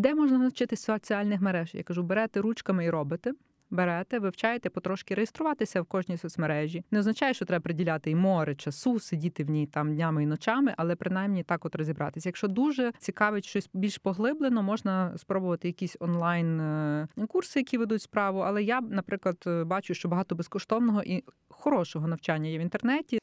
Де можна навчитися соціальних мереж? Я кажу, берете ручками і робите. Берете, вивчаєте, потрошки реєструватися в кожній соцмережі. Не означає, що треба приділяти і море часу, сидіти в ній там днями і ночами, але принаймні так от розібратися. Якщо дуже цікавить щось більш поглиблено, можна спробувати якісь онлайн е, курси, які ведуть справу. Але я, наприклад, е, бачу, що багато безкоштовного і хорошого навчання є в інтернеті.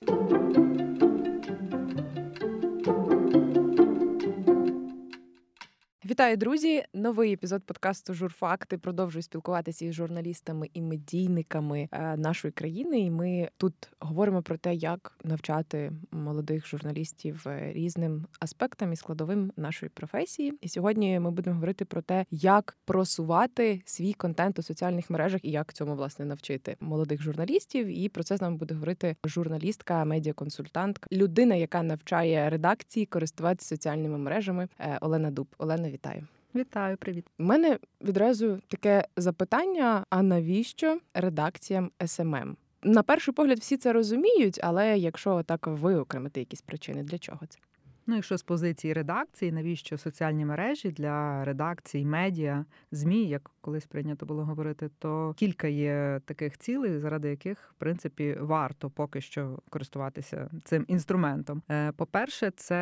Вітаю, друзі! Новий епізод подкасту Журфакти. Продовжую спілкуватися із журналістами і медійниками е, нашої країни. І ми тут говоримо про те, як навчати молодих журналістів е, різним аспектам і складовим нашої професії. І сьогодні ми будемо говорити про те, як просувати свій контент у соціальних мережах і як цьому власне навчити молодих журналістів. І про це з нами буде говорити журналістка, медіаконсультантка, людина, яка навчає редакції користуватися соціальними мережами. Е, Олена Дуб. Олена, вітаю. Вітаю, привіт. У мене відразу таке запитання: а навіщо редакціям SMM? На перший погляд, всі це розуміють, але якщо так виокремити якісь причини, для чого це? Ну, якщо з позиції редакції, навіщо соціальні мережі для редакцій, медіа, ЗМІ, як колись прийнято було говорити, то кілька є таких цілей, заради яких в принципі варто поки що користуватися цим інструментом. Е, по-перше, це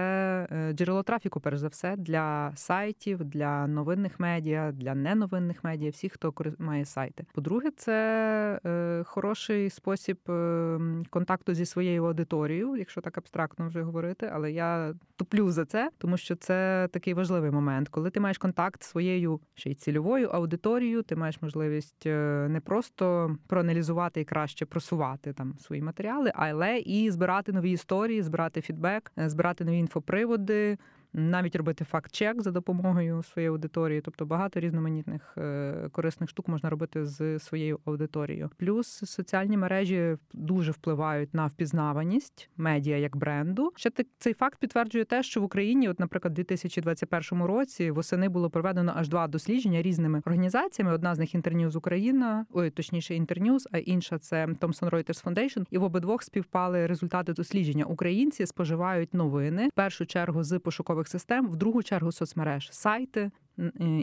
е, джерело трафіку, перш за все, для сайтів, для новинних медіа, для неновинних медіа, всіх, хто має сайти. По-друге, це е, хороший спосіб контакту зі своєю аудиторією, якщо так абстрактно вже говорити, але я туплю за це, тому що це такий важливий момент, коли ти маєш контакт з своєю ще й цільовою аудиторією, ти маєш можливість е, не просто проаналізувати і краще просувати там свої матеріали, але і збирати нові історії, збирати фідбек, е, збирати нові інфоприводи навіть робити факт-чек за допомогою своєї аудиторії, тобто багато різноманітних е, корисних штук можна робити з своєю аудиторією. Плюс соціальні мережі дуже впливають на впізнаваність медіа як бренду. Ще цей факт підтверджує те, що в Україні, от, наприклад, у 2021 році восени було проведено аж два дослідження різними організаціями. Одна з них Інтерньюз Україна, ой, точніше, Інтерньюз, а інша це Thomson Reuters Foundation. І в обидвох співпали результати дослідження. Українці споживають новини в першу чергу з пошукових пошукових систем, в другу чергу соцмереж, сайти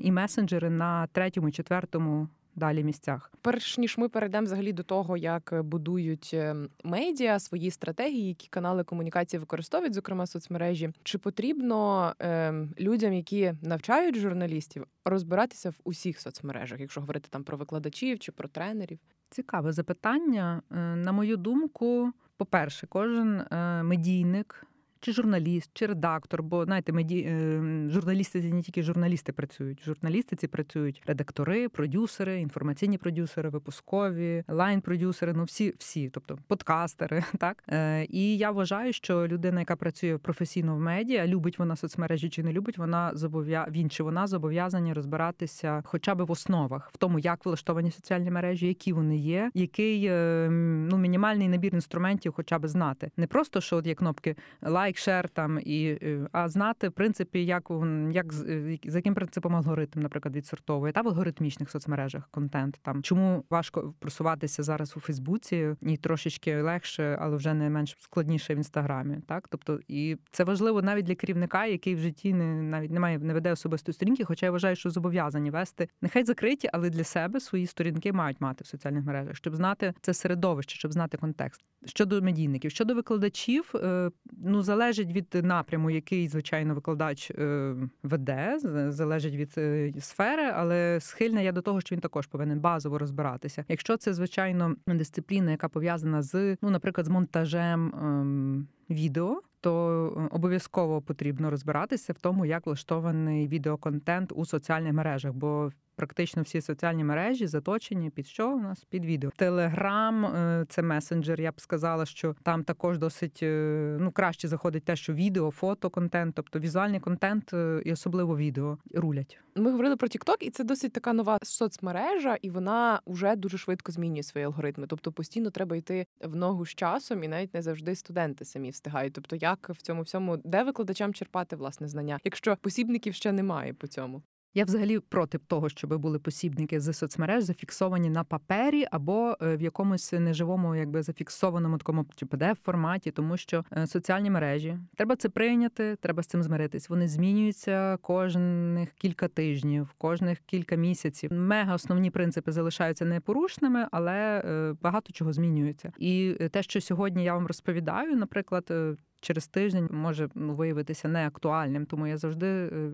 і месенджери на третьому, четвертому. Далі місцях, перш ніж ми перейдемо взагалі до того, як будують е, медіа свої стратегії, які канали комунікації використовують, зокрема соцмережі, чи потрібно е, людям, які навчають журналістів, розбиратися в усіх соцмережах, якщо говорити там про викладачів чи про тренерів? Цікаве запитання. Е, на мою думку, по перше, кожен е, медійник чи журналіст, чи редактор, бо знаєте, меді... Е, журналісти не тільки журналісти працюють. Журналісти ці працюють редактори, продюсери, інформаційні продюсери, випускові, лайн-продюсери, ну всі, всі, тобто подкастери. Так е, і я вважаю, що людина, яка працює професійно в медіа, любить вона соцмережі чи не любить, вона зобов'я... він чи вона зобов'язані розбиратися, хоча б в основах, в тому, як влаштовані соціальні мережі, які вони є, який е, ну мінімальний набір інструментів, хоча б знати, не просто що от є кнопки лайк лайк, шер там і е, а знати в принципі, як як е, за яким принципом алгоритм, наприклад, відсортовує та в алгоритмічних соцмережах контент. Там чому важко просуватися зараз у Фейсбуці і трошечки легше, але вже не менш складніше в інстаграмі. Так, тобто, і це важливо навіть для керівника, який в житті не навіть не має не веде особистої сторінки, хоча я вважаю, що зобов'язані вести нехай закриті, але для себе свої сторінки мають мати в соціальних мережах, щоб знати це середовище, щоб знати контекст. Щодо медійників, щодо викладачів, е, ну залежить від напряму, який звичайно викладач е, веде, залежить від е, сфери, але схильна я до того, що він також повинен базово розбиратися. Якщо це звичайно дисципліна, яка пов'язана з ну, наприклад, з монтажем ем, відео. То обов'язково потрібно розбиратися в тому, як влаштований відеоконтент у соціальних мережах, бо практично всі соціальні мережі заточені під що у нас під відео. Телеграм е, це месенджер. Я б сказала, що там також досить е, ну краще заходить те, що відео, фото, контент, тобто візуальний контент е, і особливо відео рулять. Ми говорили про TikTok, і це досить така нова соцмережа, і вона вже дуже швидко змінює свої алгоритми. Тобто постійно треба йти в ногу з часом, і навіть не завжди студенти самі встигають. Тобто, як в цьому всьому, де викладачам черпати власне знання, якщо посібників ще немає по цьому. Я взагалі проти того, щоб були посібники з соцмереж зафіксовані на папері або е, в якомусь неживому, якби зафіксованому такому pdf форматі, тому що е, соціальні мережі треба це прийняти, треба з цим змиритись. Вони змінюються кожних кілька тижнів, кожних кілька місяців. Мега основні принципи залишаються непорушними, але е, багато чого змінюється. І те, що сьогодні я вам розповідаю, наприклад через тиждень може виявитися неактуальним. Тому я завжди е,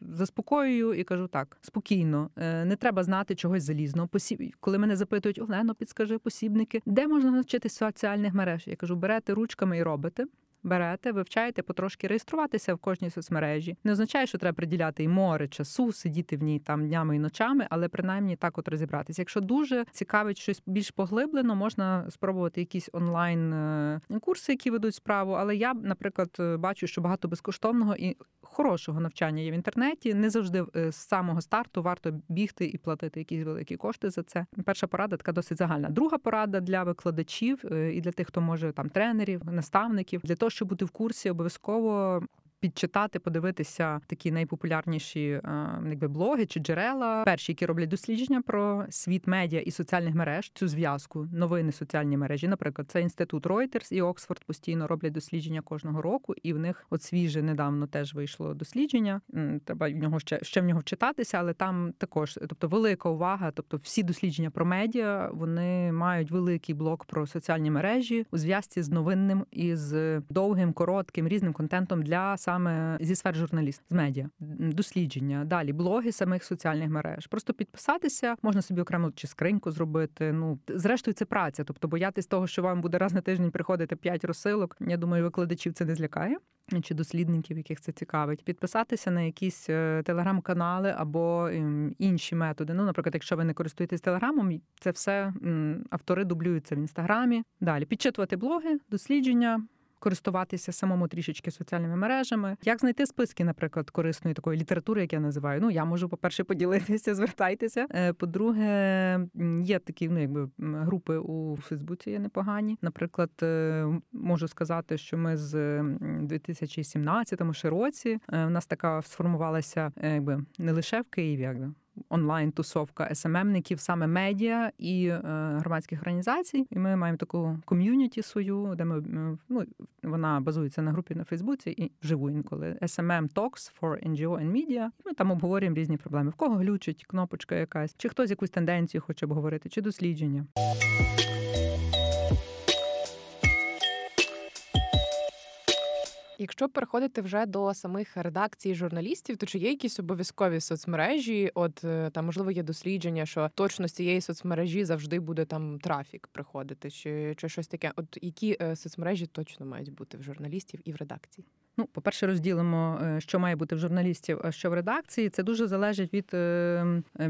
заспокоюю і кажу так: спокійно, е, не треба знати чогось залізного. Посіб... Коли мене запитують, Олено, підскажи посібники, де можна навчитися соціальних мереж? Я кажу, берете ручками і робите берете, вивчаєте потрошки реєструватися в кожній соцмережі. Не означає, що треба приділяти й море часу, сидіти в ній там днями і ночами, але принаймні так от розібратися. Якщо дуже цікавить щось більш поглиблено, можна спробувати якісь онлайн е, курси, які ведуть справу. Але я, наприклад, е, бачу, що багато безкоштовного і хорошого навчання є в інтернеті. Не завжди е, з самого старту варто бігти і платити якісь великі кошти за це. Перша порада така досить загальна. Друга порада для викладачів і для тих, хто може там тренерів, наставників, для того, щоб бути в курсі, обов'язково підчитати, подивитися такі найпопулярніші е, якби блоги чи джерела, перші, які роблять дослідження про світ медіа і соціальних мереж, цю зв'язку, новини соціальні мережі. Наприклад, це інститут Reuters і Оксфорд постійно роблять дослідження кожного року, і в них от свіже недавно теж вийшло дослідження. Треба в нього ще ще в нього вчитатися, але там також, тобто, велика увага. Тобто, всі дослідження про медіа вони мають великий блок про соціальні мережі у зв'язці з новинним і з довгим, коротким різним контентом для саме зі сфер журналіст з медіа, дослідження, далі блоги самих соціальних мереж. Просто підписатися, можна собі окремо чи скриньку зробити. Ну зрештою, це праця. Тобто боятись того, що вам буде раз на тиждень приходити п'ять розсилок. Я думаю, викладачів це не злякає. Чи дослідників, яких це цікавить, підписатися на якісь е, телеграм-канали або ем, інші методи. Ну, наприклад, якщо ви не користуєтесь телеграмом, це все автори дублюються в інстаграмі. Далі підчитувати блоги, дослідження, користуватися самому трішечки соціальними мережами. Як знайти списки, наприклад, корисної такої літератури, як я називаю? Ну я можу, по-перше, поділитися, звертайтеся. Е, по-друге, є такі ну, якби групи у Фейсбуці є непогані. Наприклад, е, можу сказати, що ми з 2017 році у е, нас така сформувалася, якби не лише в Києві, як онлайн-тусовка СММників, саме медіа і е, громадських організацій. І ми маємо таку ком'юніті свою, де ми ну вона базується на групі на Фейсбуці і вживу інколи SMM Talks for NGO and Media. Ми там обговорюємо різні проблеми. В кого глючить кнопочка якась, чи хтось якусь тенденцію хоче обговорити, чи дослідження. Якщо переходити вже до самих редакцій журналістів, то чи є якісь обов'язкові соцмережі? От е, там можливо є дослідження, що точно з цієї соцмережі завжди буде там трафік приходити, чи чи щось таке? От які е, соцмережі точно мають бути в журналістів і в редакції? Ну, по-перше, розділимо, е, що має бути в журналістів, а що в редакції. Це дуже залежить від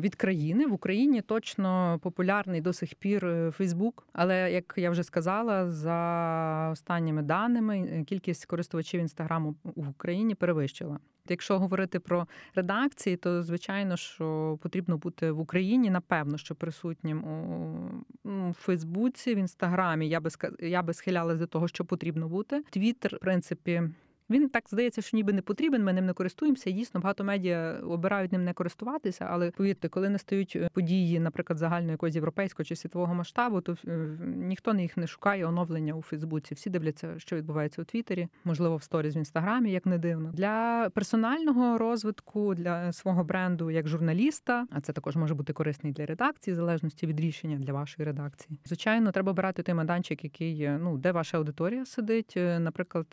від країни. В Україні точно популярний до сих пір Фейсбук. Але як я вже сказала, за останніми даними кількість користувачів інстаграму в Україні перевищила. Якщо говорити про редакції, то звичайно, що потрібно бути в Україні, напевно, що присутнім у Фейсбуці, в інстаграмі. Я би я би схилялась до того, що потрібно бути. Твіттер, в принципі. Він так здається, що ніби не потрібен. Ми ним не користуємося. Дійсно, багато медіа обирають ним не користуватися. Але повірте, коли настають е, події, наприклад, загального якогось європейського чи світового масштабу, то е, ніхто їх не шукає оновлення у Фейсбуці. Всі дивляться, що відбувається у Твіттері, можливо, в сторіз в інстаграмі, як не дивно. Для персонального розвитку для свого бренду як журналіста, а це також може бути корисний для редакції, в залежності від рішення для вашої редакції. Звичайно, треба обирати той майданчик, який ну де ваша аудиторія сидить, е, наприклад,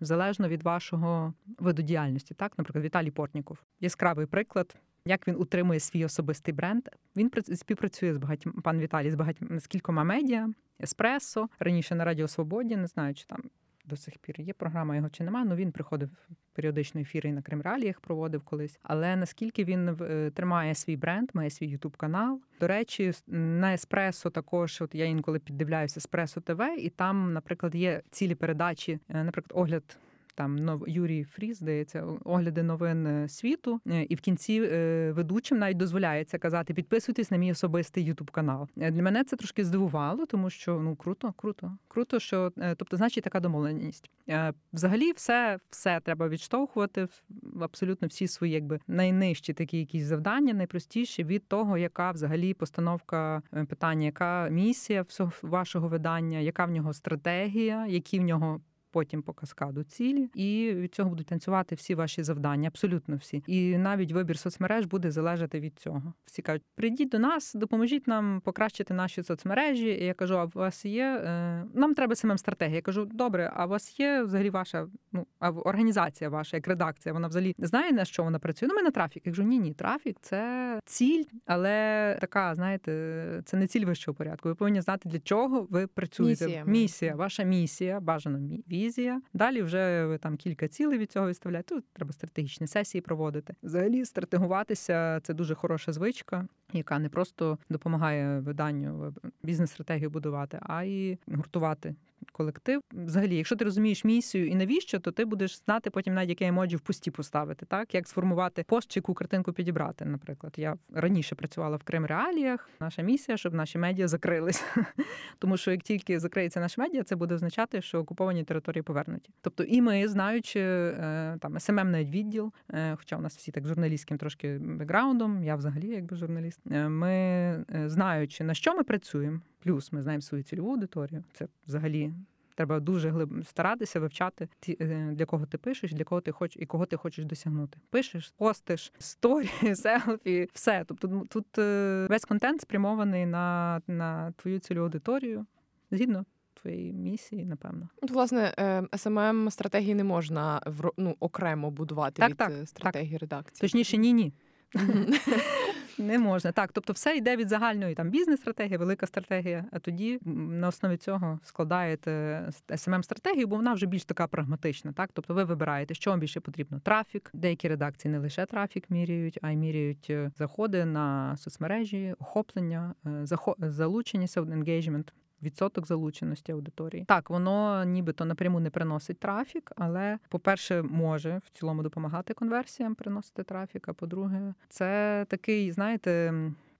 залежно від вашого виду діяльності. Так, наприклад, Віталій Портніков. Яскравий приклад. Як він утримує свій особистий бренд? Він співпрацює з багатьма пан Віталій з багатьма з кількома медіа, еспресо раніше на Радіо Свободі. Не знаю, чи там до сих пір є програма його чи нема. Ну він приходив періодично ефіри і на Кремраліях проводив колись. Але наскільки він е, тримає свій бренд, має свій ютуб канал. До речі, на еспресо також. От я інколи піддивляюся еспресо ТВ, і там, наприклад, є цілі передачі, е, наприклад, огляд там Юрій Фріз, здається, огляди новин е, світу. Е, І в кінці е, ведучим навіть дозволяється казати: підписуйтесь на мій особистий ютуб канал. Для мене це трошки здивувало, тому що ну круто, круто, круто, що тобто, значить, така домовленість. Взагалі, все, все треба відштовхувати абсолютно всі свої, якби найнижчі такі якісь завдання, найпростіші від того, яка взагалі постановка питання, яка місія всього вашого видання, яка в нього стратегія, які в нього. Потім по каскаду цілі, і від цього будуть танцювати всі ваші завдання, абсолютно всі. І навіть вибір соцмереж буде залежати від цього. Всі кажуть, прийдіть до нас, допоможіть нам покращити наші соцмережі. І я кажу, а у вас є е, нам треба самим стратегія. Я кажу, добре, а у вас є взагалі ваша ну організація ваша, як редакція, вона взагалі знає на що вона працює. Ну, ми на трафік. Я кажу, ні, ні, трафік це ціль, але така, знаєте, це не ціль вищого порядку. Ви повинні знати, для чого ви працюєте. Місія. місія ваша місія, бажано мі- візія. Далі вже там кілька цілей від цього виставляти. Тут треба стратегічні сесії проводити. Взагалі, стратегуватися це дуже хороша звичка, яка не просто допомагає виданню бізнес-стратегію будувати, а й гуртувати колектив. Взагалі, якщо ти розумієш місію і навіщо, то ти будеш знати потім навіть яке емоджі в пості поставити, так як сформувати пост чи яку картинку підібрати. Наприклад, я раніше працювала в Крим Реаліях. Наша місія, щоб наші медіа закрились. Тому що як тільки закриється наш медіа, це буде означати, що окуповані території повернуті. Тобто, і ми, знаючи е, там СММ навіть відділ, е, хоча у нас всі так журналістським трошки бекграундом, я взагалі якби журналіст. Е, Ми е, знаючи на що ми працюємо, плюс ми знаємо свою цільову аудиторію. Це взагалі. Треба дуже глиб старатися вивчати ті, е, для кого ти пишеш, для кого ти хочеш і кого ти хочеш досягнути. Пишеш, постиш, сторі, селфі, все. Тобто ну, тут весь контент спрямований на, на твою цільову аудиторію згідно твоєї місії, напевно. От, власне, СММ стратегії не можна в ну, окремо будувати Так, від так, стратегії редакції. Точніше, ні, ні. Не можна. Так, тобто все йде від загальної там бізнес-стратегії, велика стратегія. А тоді на основі цього складаєте смм стратегію бо вона вже більш така прагматична. Так, тобто ви вибираєте, що вам більше потрібно. Трафік. Деякі редакції не лише трафік міряють, а й міряють е, заходи на соцмережі, охоплення, е, залученість, енгейджмент. Відсоток залученості аудиторії. Так, воно нібито напряму не приносить трафік, але, по-перше, може в цілому допомагати конверсіям приносити трафік. А по-друге, це такий, знаєте.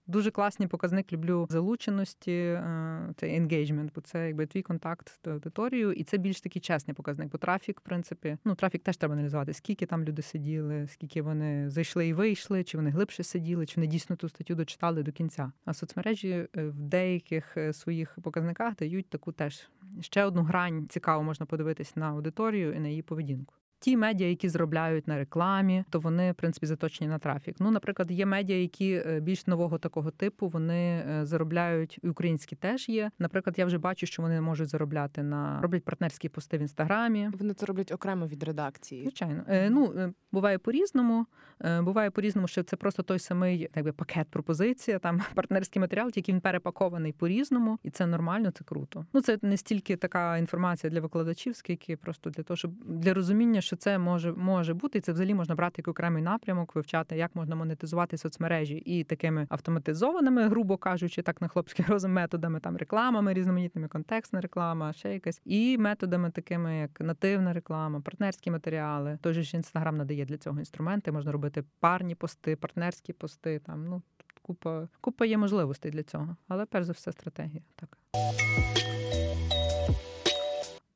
Дуже класний показник люблю залученості, е, це engagement, бо це якби твій контакт з аудиторією, і це більш такий чесний показник. Бо трафік, в принципі, ну трафік теж треба аналізувати, скільки там люди сиділи, скільки вони зайшли і вийшли, чи вони глибше сиділи, чи вони дійсно ту статтю дочитали до кінця. А соцмережі е, в деяких е, своїх показниках дають таку теж ще одну грань цікаво можна подивитись на аудиторію і на її поведінку. Ті медіа, які зробляють на рекламі, то вони в принципі заточені на трафік. Ну, наприклад, є медіа, які е, більш нового такого типу, вони е, заробляють і українські теж є. Наприклад, я вже бачу, що вони можуть заробляти на роблять партнерські пости в інстаграмі. Вони це роблять окремо від редакції. Звичайно, Е, ну буває по-різному. Е, Буває по-різному, що це просто той самий якби пакет пропозиція, там партнерський матеріал, тільки він перепакований по-різному, і це нормально, це круто. Ну це не стільки така інформація для викладачів, скільки просто для того, щоб для розуміння, що це може може бути, і це взагалі можна брати як окремий напрямок, вивчати, як можна монетизувати соцмережі і такими автоматизованими, грубо кажучи, так на хлопський розум методами, там рекламами різноманітними, контекстна реклама, ще якась, і методами такими, як нативна реклама, партнерські матеріали. Той же ж інстаграм надає для цього інструменти. Можна робити парні пости, партнерські пости. Там ну купа, купа є можливостей для цього, але перш за все стратегія. Так.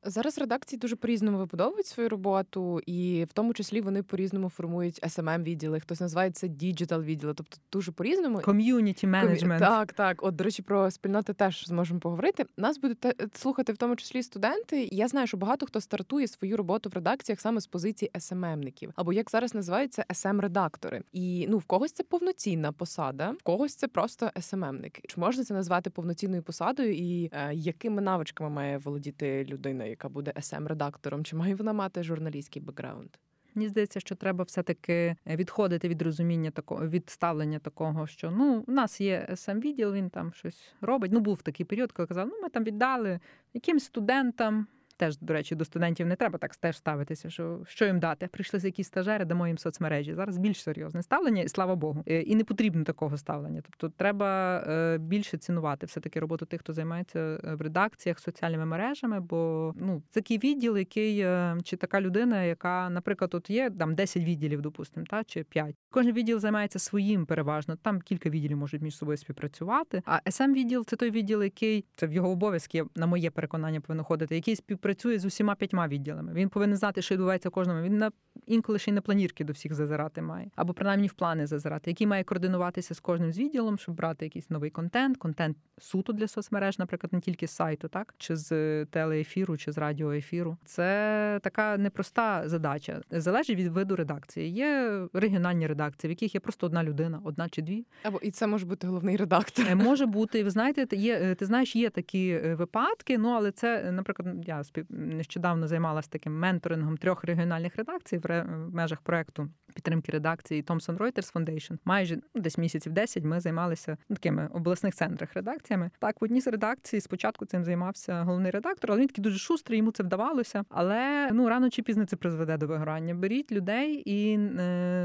Зараз редакції дуже по-різному вибудовують свою роботу, і в тому числі вони по-різному формують smm відділи. Хтось називає це digital відділи, тобто дуже по-різному. Community management. Так, так. От, до речі, про спільноти теж зможемо поговорити. Нас будуть слухати в тому числі студенти. Я знаю, що багато хто стартує свою роботу в редакціях саме з позиції СММників, або як зараз називаються СММ-редактори. І ну в когось це повноцінна посада, в когось це просто СММник. Чи можна це назвати повноцінною посадою? І е, якими навичками має володіти людина, яка буде СММ-редактором? Чи має вона мати журналістський бекграунд? Мені здається, що треба все-таки відходити від розуміння такого від ставлення такого, що ну у нас є сам відділ, він там щось робить. Ну був такий період, коли казав, ну ми там віддали якимсь студентам. Теж, до речі, до студентів не треба так теж ставитися, що що їм дати. Прийшли якісь стажери, дамо їм соцмережі. Зараз більш серйозне ставлення, і слава Богу. Е, і не потрібно такого ставлення. Тобто, треба е, більше цінувати все таки роботу тих, хто займається е, в редакціях соціальними мережами. Бо ну такий відділ, який чи така людина, яка, наприклад, тут є там 10 відділів, допустимо, та чи 5. Кожен відділ займається своїм переважно. Там кілька відділів можуть між собою співпрацювати. А см відділ це той відділ, який це в його обов'язки, на моє переконання, повинно ходити, який співпрацює з усіма п'ятьма відділами. Він повинен знати, що відбувається в кожному. Він на інколи ще й на планірки до всіх зазирати має, або принаймні в плани зазирати, який має координуватися з кожним з відділом, щоб брати якийсь новий контент, контент суто для соцмереж, наприклад, не тільки з сайту, так чи з телеефіру, чи з радіоефіру. Це така непроста задача. Залежить від виду редакції. Є регіональні редакції, в яких є просто одна людина, одна чи дві. Або і це може бути головний редактор. Е, може бути, ви знаєте, є е, ти знаєш, є такі е, випадки. Ну але це, наприклад, я нещодавно займалася таким менторингом трьох регіональних редакцій в межах проекту підтримки редакції Thomson Reuters Foundation. Майже ну, десь місяців 10 ми займалися ну, такими обласних центрах редакціями. Так, в одній з редакцій спочатку цим займався головний редактор, але він такий дуже шустрий, йому це вдавалося. Але ну рано чи пізно це призведе до вигорання. Беріть людей і е,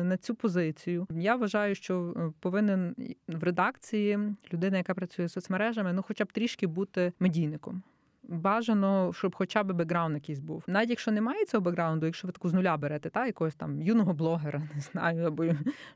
на цю позицію. Я вважаю, що е, повинен в редакції людина, яка працює з соцмережами, ну хоча б трішки бути медійником бажано, щоб хоча б бекграунд якийсь був. Навіть якщо немає цього бекграунду, якщо ви таку з нуля берете, та якогось там юного блогера, не знаю, або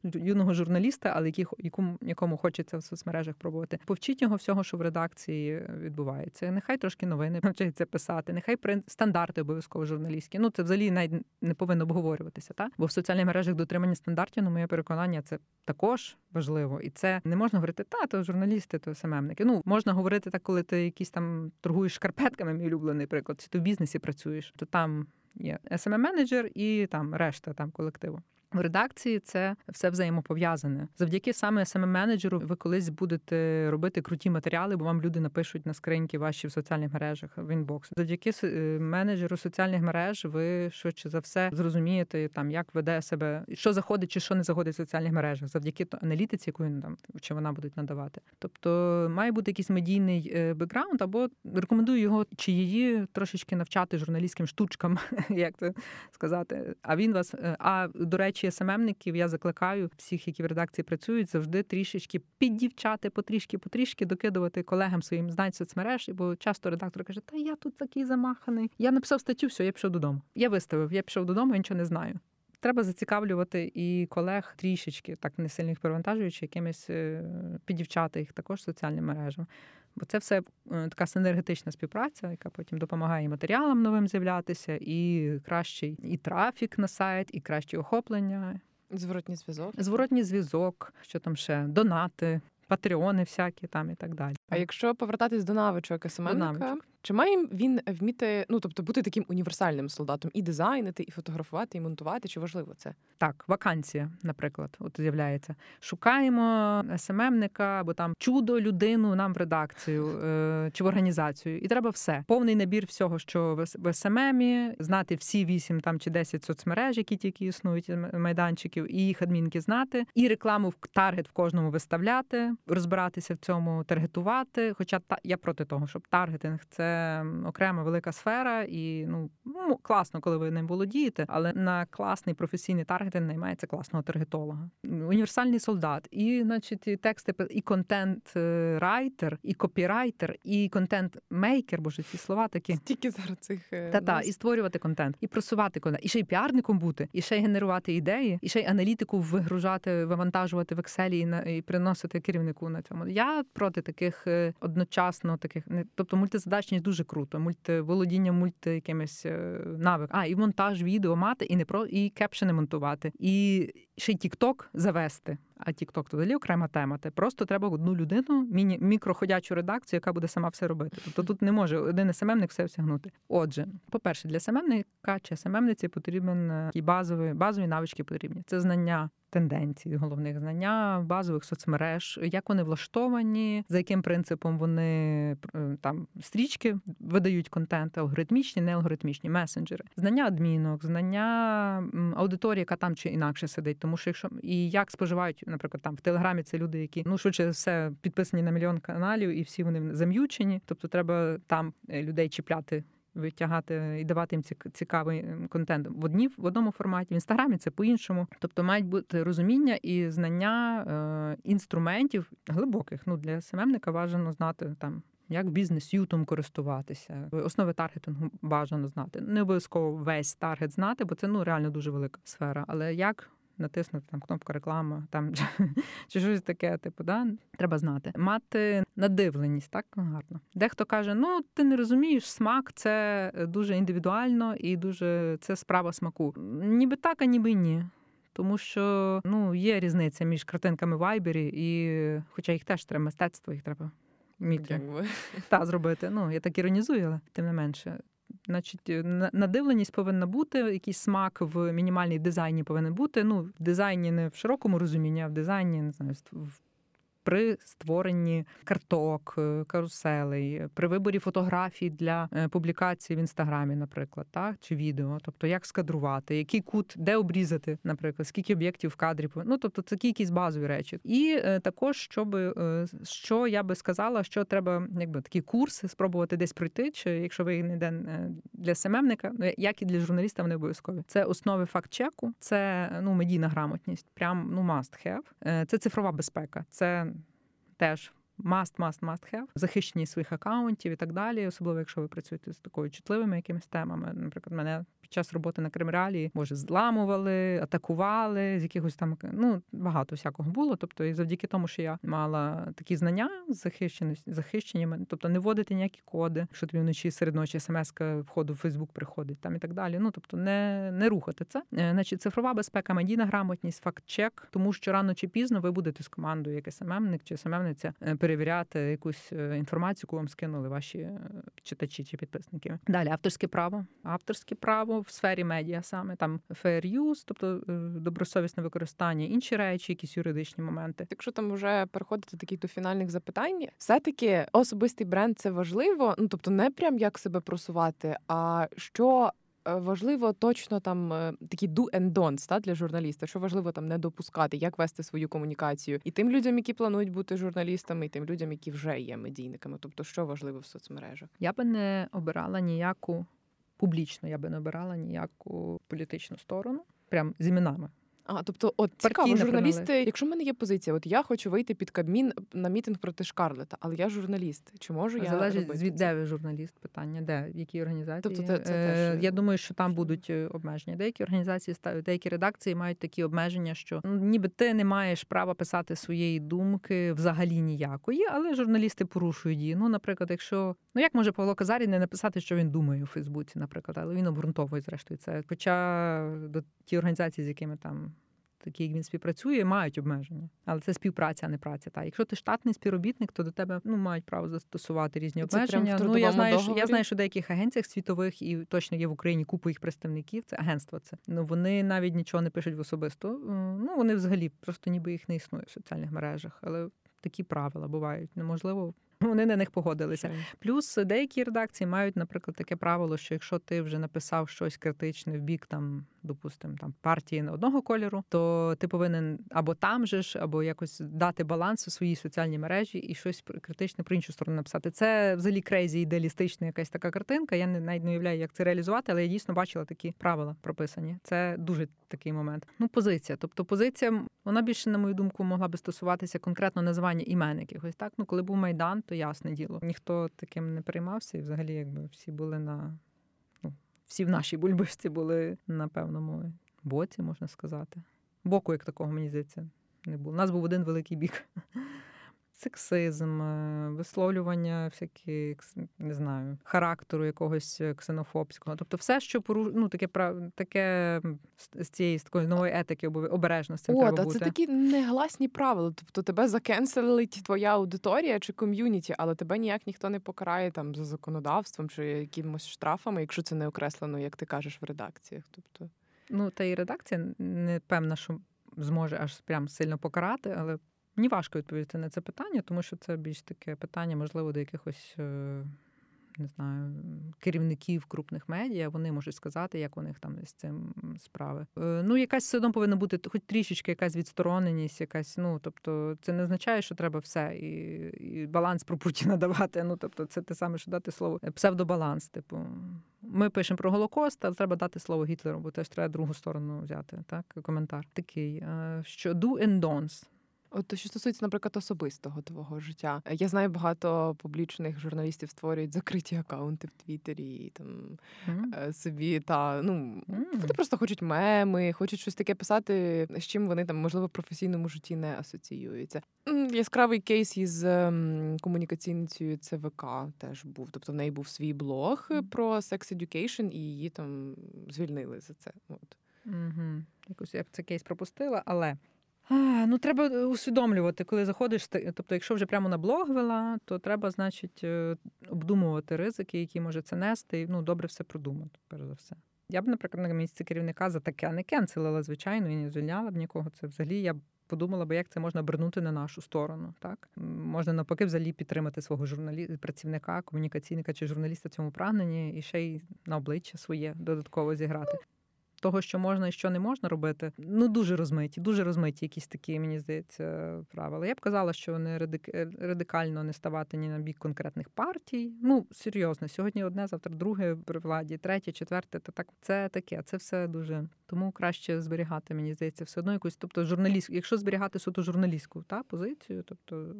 юного журналіста, але яких, якому, якому хочеться в соцмережах пробувати, повчіть його всього, що в редакції відбувається. Нехай трошки новини навчиться писати, нехай стандарти обов'язково журналістські. Ну це взагалі навіть не повинно обговорюватися, та бо в соціальних мережах дотримання стандартів, на моє переконання, це також важливо, і це не можна говорити, та то журналісти, то СММники. Ну можна говорити так, коли ти якісь там торгуєш шкарпетками, мій улюблений приклад, чи ти в бізнесі працюєш, то там є smm менеджер і там решта там колективу. В редакції це все взаємопов'язане. Завдяки саме smm менеджеру ви колись будете робити круті матеріали, бо вам люди напишуть на скриньки ваші в соціальних мережах в інбокс. Завдяки е, менеджеру соціальних мереж ви швидше за все зрозумієте там, як веде себе, що заходить чи що не заходить в соціальних мережах, завдяки аналітиці, яку він там чи вона будуть надавати. Тобто має бути якийсь медійний е, бекграунд, або рекомендую його чи її трошечки навчати журналістським штучкам, як це сказати. А він вас е, а до речі, речі, СММників я закликаю всіх, які в редакції працюють, завжди трішечки піддівчати, потрішки, потрішки докидувати колегам своїм знань соцмереж. Бо часто редактор каже: Та я тут такий замаханий. Я написав статтю, все, я пішов додому. Я виставив, я пішов додому, я нічого не знаю. Треба зацікавлювати і колег трішечки, так не сильно їх перевантажуючи, якимись е, піддівчати їх також соціальним мережам. Бо це все е, така синергетична співпраця, яка потім допомагає і матеріалам новим з'являтися, і кращий і трафік на сайт, і краще охоплення. Зворотній зв'язок. Зворотній зв'язок, що там ще донати, патреони всякі там і так далі. А якщо повертатись до навичок СММника, чи має він вміти, ну тобто бути таким універсальним солдатом і дизайнити, і фотографувати, і монтувати? Чи важливо це? Так, вакансія, наприклад, от з'являється. Шукаємо СММника або там чудо людину нам в редакцію е, чи в організацію, і треба все. Повний набір всього, що в СММі, знати всі вісім там чи десять соцмереж, які тільки існують майданчиків, і їх адмінки знати, і рекламу в таргет в кожному виставляти, розбиратися в цьому, таргетувати. Хоча та я проти того, щоб таргетинг це окрема велика сфера, і ну класно, коли ви ним володієте, але на класний професійний таргетинг наймається класного таргетолога. Універсальний солдат, і значить і тексти, і контент-райтер, і копірайтер, і контент-мейкер, боже ці слова такі. Стільки зараз цих е, Та-та, і створювати контент, і просувати контент, і ще й піарником бути, і ще й генерувати ідеї, і ще й аналітику вигружати, вивантажувати в Excel і на і приносити керівнику на цьому. Я проти таких е, одночасно таких не тобто мультизадачність дуже круто. Мульти володіння мульти якимись е, навик. А і монтаж відео мати, і не про і кепшени монтувати, і ще й тікток завести. А тікток то взагалі окрема тема. Те просто треба одну людину, міні мікроходячу редакцію, яка буде сама все робити. Тобто тут не може один СММник все осягнути. Отже, по-перше, для СММника чи СММниці потрібен е, базові базові навички потрібні. Це знання тенденцій, головних знання базових соцмереж, як вони влаштовані, за яким принципом вони е, там стрічки видають контент, алгоритмічні, не алгоритмічні месенджери, знання адмінок, знання аудиторії, яка там чи інакше сидить. Тому що якщо і як споживають, наприклад, там в телеграмі це люди, які ну швидше все підписані на мільйон каналів, і всі вони зам'ючені. Тобто треба там е, людей чіпляти витягати і давати їм цікавий контент в одні в одному форматі. В інстаграмі це по-іншому. Тобто мають бути розуміння і знання е, інструментів глибоких. Ну для СММника бажано знати там. Як Business Suite ом користуватися, основи таргетингу бажано знати. Не обов'язково весь таргет знати, бо це ну реально дуже велика сфера. Але як натиснути там кнопку реклама, там чи щось таке, типу, да? треба знати. Мати надивленість, так гарно. Дехто каже: ну ти не розумієш, смак це дуже індивідуально і дуже це справа смаку. Ніби так, а ніби ні. Тому що ну є різниця між картинками в Вайбері, і хоча їх теж треба мистецтво, їх треба вміти та зробити. Ну я так іронізую, але тим не менше. Значить, е, надивленість повинна бути, якийсь смак в мінімальній дизайні повинен бути. Ну, в дизайні не в широкому розумінні, а в дизайні не знаю, в при створенні карток, е, каруселей, при виборі фотографій для е, публікації в інстаграмі, наприклад, так чи відео, тобто як скадрувати, який кут, де обрізати, наприклад, скільки об'єктів в кадрі ну тобто це якісь базові речі. І е, також щоб що я би сказала, що треба, якби такі курси спробувати десь пройти, чи якщо ви не ден для СММника, ну, як і для журналіста, вони обов'язкові. Це основи факт-чеку, це ну медійна грамотність, прям ну must have. Це цифрова безпека. Це теж must, must, must have, захищені своїх акаунтів і так далі, особливо якщо ви працюєте з такою чутливими якимись темами. Наприклад, мене під час роботи на Кримреалії, може, зламували, атакували з якихось там ну багато всякого було. Тобто, і завдяки тому, що я мала такі знання захищені, захищені, тобто не вводити ніякі коди, якщо тобі вночі серед ночі смс входу в Фейсбук приходить там і так далі. Ну тобто не не рухати це. Е, значить, цифрова безпека, медійна грамотність, факт-чек, тому що рано чи пізно ви будете з командою, як СММник чи СММниця, е, перевіряти якусь е, інформацію, яку вам скинули ваші читачі чи підписники. Далі авторське право, авторське право в сфері медіа саме там fair use, тобто е, добросовісне використання, інші речі, якісь юридичні моменти. Якщо там вже переходити такі до фінальних запитань, все таки особистий бренд це важливо. Ну тобто, не прям як себе просувати, а що. Е, важливо точно там е, такі do and don'ts, та для журналіста, що важливо там не допускати, як вести свою комунікацію, і тим людям, які планують бути журналістами, і тим людям, які вже є медійниками. Тобто, що важливо в соцмережах, я би не обирала ніяку публічно я би не обирала ніяку політичну сторону, прям з іменами. А, тобто, от цікаво, журналісти, якщо в мене є позиція, от я хочу вийти під Кабмін на мітинг проти Шкарлета, але я журналіст. Чи можу я залежить звід де ви журналіст? Питання, де в якій організації? Тобто, це, це е, теж... я думаю, що там будуть е, обмеження. Деякі організації деякі редакції мають такі обмеження, що ну, ніби ти не маєш права писати своєї думки взагалі ніякої, але журналісти порушують її. Ну, наприклад, якщо ну як може Павло Казарій не написати, що він думає у Фейсбуці, наприклад, але він обґрунтовує зрештою це. Хоча до ті організації, з якими там такі, як він співпрацює, мають обмеження. Але це співпраця, а не праця. Та якщо ти штатний співробітник, то до тебе ну мають право застосувати різні це обмеження. ну я знаю, що я знаю, що в деяких агенціях світових і точно є в Україні купу їх представників. Це агентство. Це ну вони навіть нічого не пишуть в особисто. Ну вони взагалі просто ніби їх не існує в соціальних мережах, але такі правила бувають. Неможливо вони на них погодилися. Плюс деякі редакції мають, наприклад, таке правило, що якщо ти вже написав щось критичне в бік там, допустимо, там партії одного кольору, то ти повинен або там же ж, або якось дати баланс у своїй соціальній мережі і щось критичне про іншу сторону написати. Це взагалі крейзі ідеалістична якась така картинка. Я не навіть не уявляю, як це реалізувати, але я дійсно бачила такі правила прописані. Це дуже такий момент. Ну, позиція. Тобто, позиція, вона більше, на мою думку, могла би стосуватися конкретно називання імен якихось. Так, ну коли був майдан, то ясне діло. Ніхто таким не переймався, і взагалі, якби всі були на всі в нашій бульбишці були на певному боці, можна сказати. Боку, як такого, мені здається, не було. У нас був один великий бік сексизм, е, висловлювання всякі, не знаю, характеру якогось е, ксенофобського. Тобто, все, що поруш... ну, таке таке з цієї з такої нової етики обережності. О, треба та бути. це такі негласні правила. Тобто тебе закенселить твоя аудиторія чи ком'юніті, але тебе ніяк ніхто не покарає там за законодавством чи якимось штрафами, якщо це не окреслено, як ти кажеш, в редакціях. Тобто, ну та і редакція не певна, що зможе аж прям сильно покарати, але Мені важко відповісти на це питання, тому що це більш таке питання, можливо, до якихось е, не знаю, керівників крупних медіа, вони можуть сказати, як у них там з цим справи. Е, Ну, якась все одно повинна бути хоч трішечки якась відстороненість, якась, ну тобто, це не означає, що треба все і, і баланс про Путіна давати. Ну тобто, це те саме, що дати слово е, псевдобаланс. Типу, ми пишемо про Голокост, але треба дати слово Гітлеру, бо теж треба другу сторону взяти. Так, коментар такий, що do and don'ts. От що стосується, наприклад, особистого твого життя, я знаю, багато публічних журналістів створюють закриті акаунти в Твіттері і там Mm. собі та ну Мгм. вони просто хочуть меми, хочуть щось таке писати, з чим вони там можливо в професійному житті не асоціюються. Яскравий кейс із ем, комунікаційницею ЦВК теж був. Тобто в неї був свій блог про Sex Education, і її там звільнили за це. От. Угу. Якось я б цей кейс пропустила, але. Ну, треба е, усвідомлювати, коли заходиш. ти- Тобто, якщо вже прямо на блог вела, то треба, значить, е, обдумувати ризики, які може це нести, і ну, добре все продумати, перш за все. Я б, наприклад, на місці керівника за таке не кенселила, звичайно, і не звільняла б нікого. Це взагалі я б подумала би, як це можна обернути на нашу сторону. Так можна навпаки взагалі підтримати свого журналі... працівника, комунікаційника чи журналіста в цьому прагненні і ще й на обличчя своє додатково зіграти. Того, що можна і що не можна робити, ну дуже розмиті, дуже розмиті якісь такі, мені здається, правила. Я б казала, що радик... е, радикально не ставати ні на бік конкретних партій. Ну серйозно, сьогодні одне, завтра друге при владі, третє, четверте. Та так це таке. Це все дуже тому краще зберігати. Мені здається, все одно якусь, тобто журналіст, якщо зберігати суто журналістську та позицію, тобто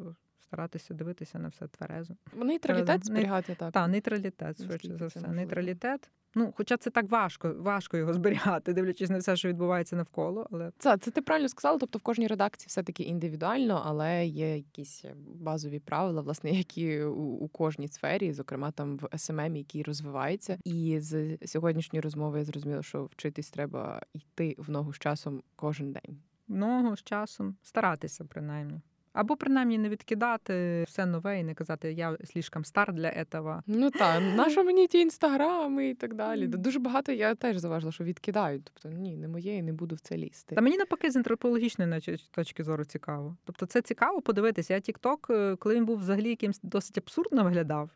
старатися дивитися на все тверезо. Нейтралітет зберігати так. Та нейтралітет, швидше за все. Нейтралітет. Ну, хоча це так важко, важко його зберігати, дивлячись на все, що відбувається навколо, але Це, це ти правильно сказала. Тобто в кожній редакції все таки індивідуально, але є якісь базові правила, власне, які у, у кожній сфері, зокрема там в СММ, який розвивається. І з сьогоднішньої розмови я зрозуміла, що вчитись треба йти в ногу з часом кожен день. много з часом старатися, принаймні. Або принаймні не відкидати все нове і не казати, я слишком стар для этого. Ну так, нащо мені ті інстаграми і так далі. Дуже багато я теж заважила, що відкидають. Тобто ні, не моє, і не буду в це лізти. Та мені навпаки з антропологічної точки зору цікаво. Тобто це цікаво подивитися. Я Тікток, коли він був взагалі якимсь досить абсурдно виглядав.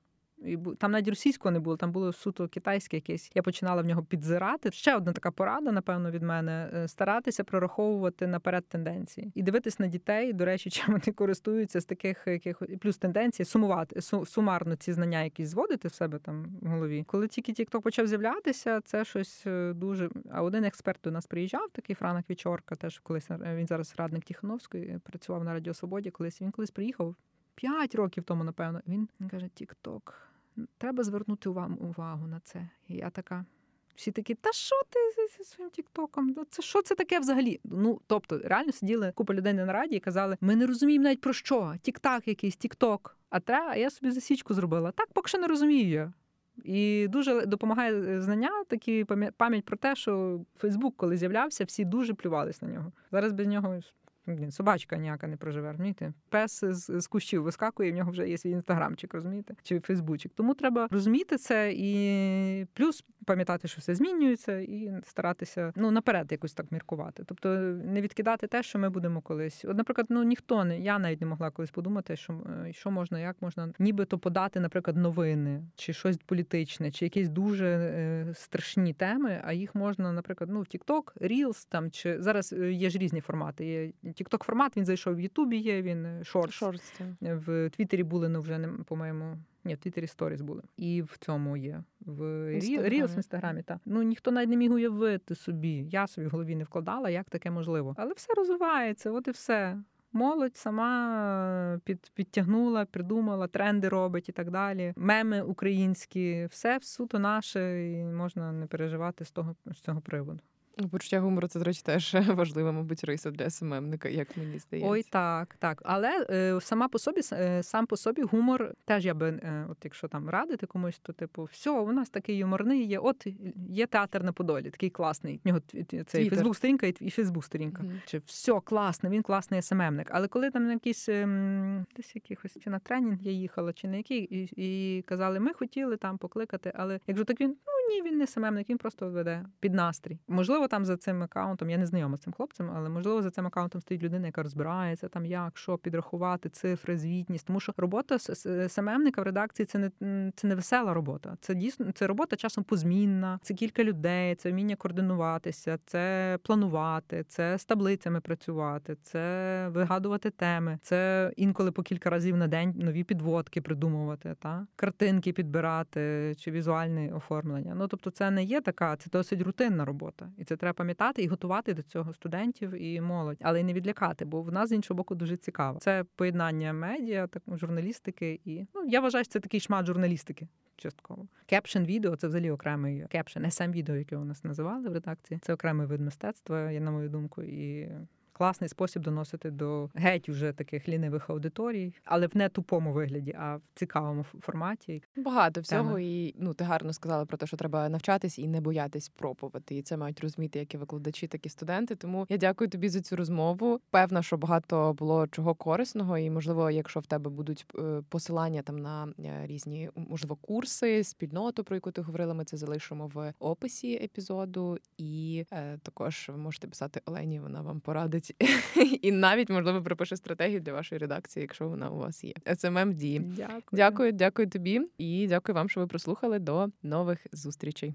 І там навіть російського не було, там було суто китайське якесь. Я починала в нього підзирати. Ще одна така порада, напевно, від мене: е, старатися прораховувати наперед тенденції і дивитись на дітей. До речі, чим вони користуються з таких яких плюс тенденції, сумувати су- сумарно ці знання, якісь зводити в себе там в голові. Коли тільки TikTok почав з'являтися, це щось е, дуже. А один експерт до нас приїжджав, такий Франак Вічорка, теж колись е, він зараз радник Тихановської, е, працював на Радіо Свободі. Колись він колись приїхав. П'ять років тому, напевно, він каже: Тік-ток, треба звернути увагу, на це. І я така. Всі такі, та що ти зі- своїм тіктоком? Ну це що це таке взагалі? Ну тобто, реально сиділи купа людей на нараді і казали: ми не розуміємо навіть про що. Тік-ток якийсь, тік-ток. А те, а я собі засічку зробила. Так, поки що не розумію я. І дуже допомагає е, знання, такі пам'я- пам'ять про те, що Фейсбук, коли з'являвся, всі дуже плювались на нього. Зараз без нього блін, собачка ніяка не проживе. розумієте? Пес з, з кущів вискакує, і в нього вже є свій інстаграмчик, розумієте? Чи Фейсбучик. Тому треба розуміти це і плюс пам'ятати, що все змінюється, і старатися ну наперед якось так міркувати. Тобто не відкидати те, що ми будемо колись. От, наприклад, ну ніхто не я навіть не могла колись подумати, що, е, що можна, як можна, нібито подати, наприклад, новини чи щось політичне, чи якісь дуже е, страшні теми. А їх можна, наприклад, ну в TikTok, Reels там чи зараз е, є ж різні формати. Є TikTok формат, він зайшов в Ютубі. Є він е, Shorts. Шорст. В Твіттері були, ну вже не по-моєму. Ні, в Твіттері сторіс були. І в цьому є. В Рі- Інстаграмі. Reels в інстаграмі, так. Ну ніхто навіть не міг уявити собі. Я собі в голові не вкладала, як таке можливо. Але все розвивається, от і все. Молодь сама під, підтягнула, придумала, тренди робить і так далі. Меми українські, все суто наше, і можна не переживати з того з цього приводу. Ну, Почуття гумору це, до речі, теж важлива, мабуть, риса для СММника, як мені здається. Ой, так, так. Але е, сама по собі, е, сам по собі гумор теж я би, е, от якщо там радити комусь, то типу, все, у нас такий юморний є. От є театр на Подолі, такий класний. В нього цей Фейсбук сторінка і, і Фейсбук сторінка. Мгм. Чи все класно, він класний СММник. Але коли там на якийсь ем, десь якихось чи на тренінг я їхала, чи на який, і, і казали, ми хотіли там покликати, але якщо так він, ну Ні, він не СММник, він просто веде під настрій. Можливо, там за цим аккаунтом, я не знайома з цим хлопцем, але можливо за цим аккаунтом стоїть людина, яка розбирається там, як що підрахувати, цифри, звітність. Тому що робота СММника в редакції це не це не весела робота. Це дійсно це робота часом позмінна, це кілька людей, це вміння координуватися, це планувати, це з таблицями працювати, це вигадувати теми, це інколи по кілька разів на день нові підводки придумувати, та картинки підбирати чи візуальне оформлення. Ну тобто, це не є така, це досить рутинна робота, і це треба пам'ятати і готувати до цього студентів і молодь, але й не відлякати, бо в нас з іншого боку дуже цікаво. Це поєднання медіа, так журналістики, і ну я вважаю, що це такий шмат журналістики. Частково caption відео це взагалі окремий caption, SMM відео, яке у нас називали в редакції. Це окремий вид мистецтва, я на мою думку, і класний спосіб доносити до геть уже таких лінивих аудиторій, але в не тупому вигляді, а в цікавому форматі. Багато всього, Тема. і ну ти гарно сказала про те, що треба навчатись і не боятись пробувати. І це мають розуміти як і викладачі, так і студенти. Тому я дякую тобі за цю розмову. Певна, що багато було чого корисного, і можливо, якщо в тебе будуть е, посилання там на е, різні можливо курси, спільноту, про яку ти говорила, ми це залишимо в описі епізоду. І е, також ви можете писати Олені, вона вам порадить робить, і навіть можливо пропише стратегію для вашої редакції, якщо вона у вас є. СММ дії. Дякую. Дякую, дякую тобі і дякую вам, що ви прослухали. До нових зустрічей.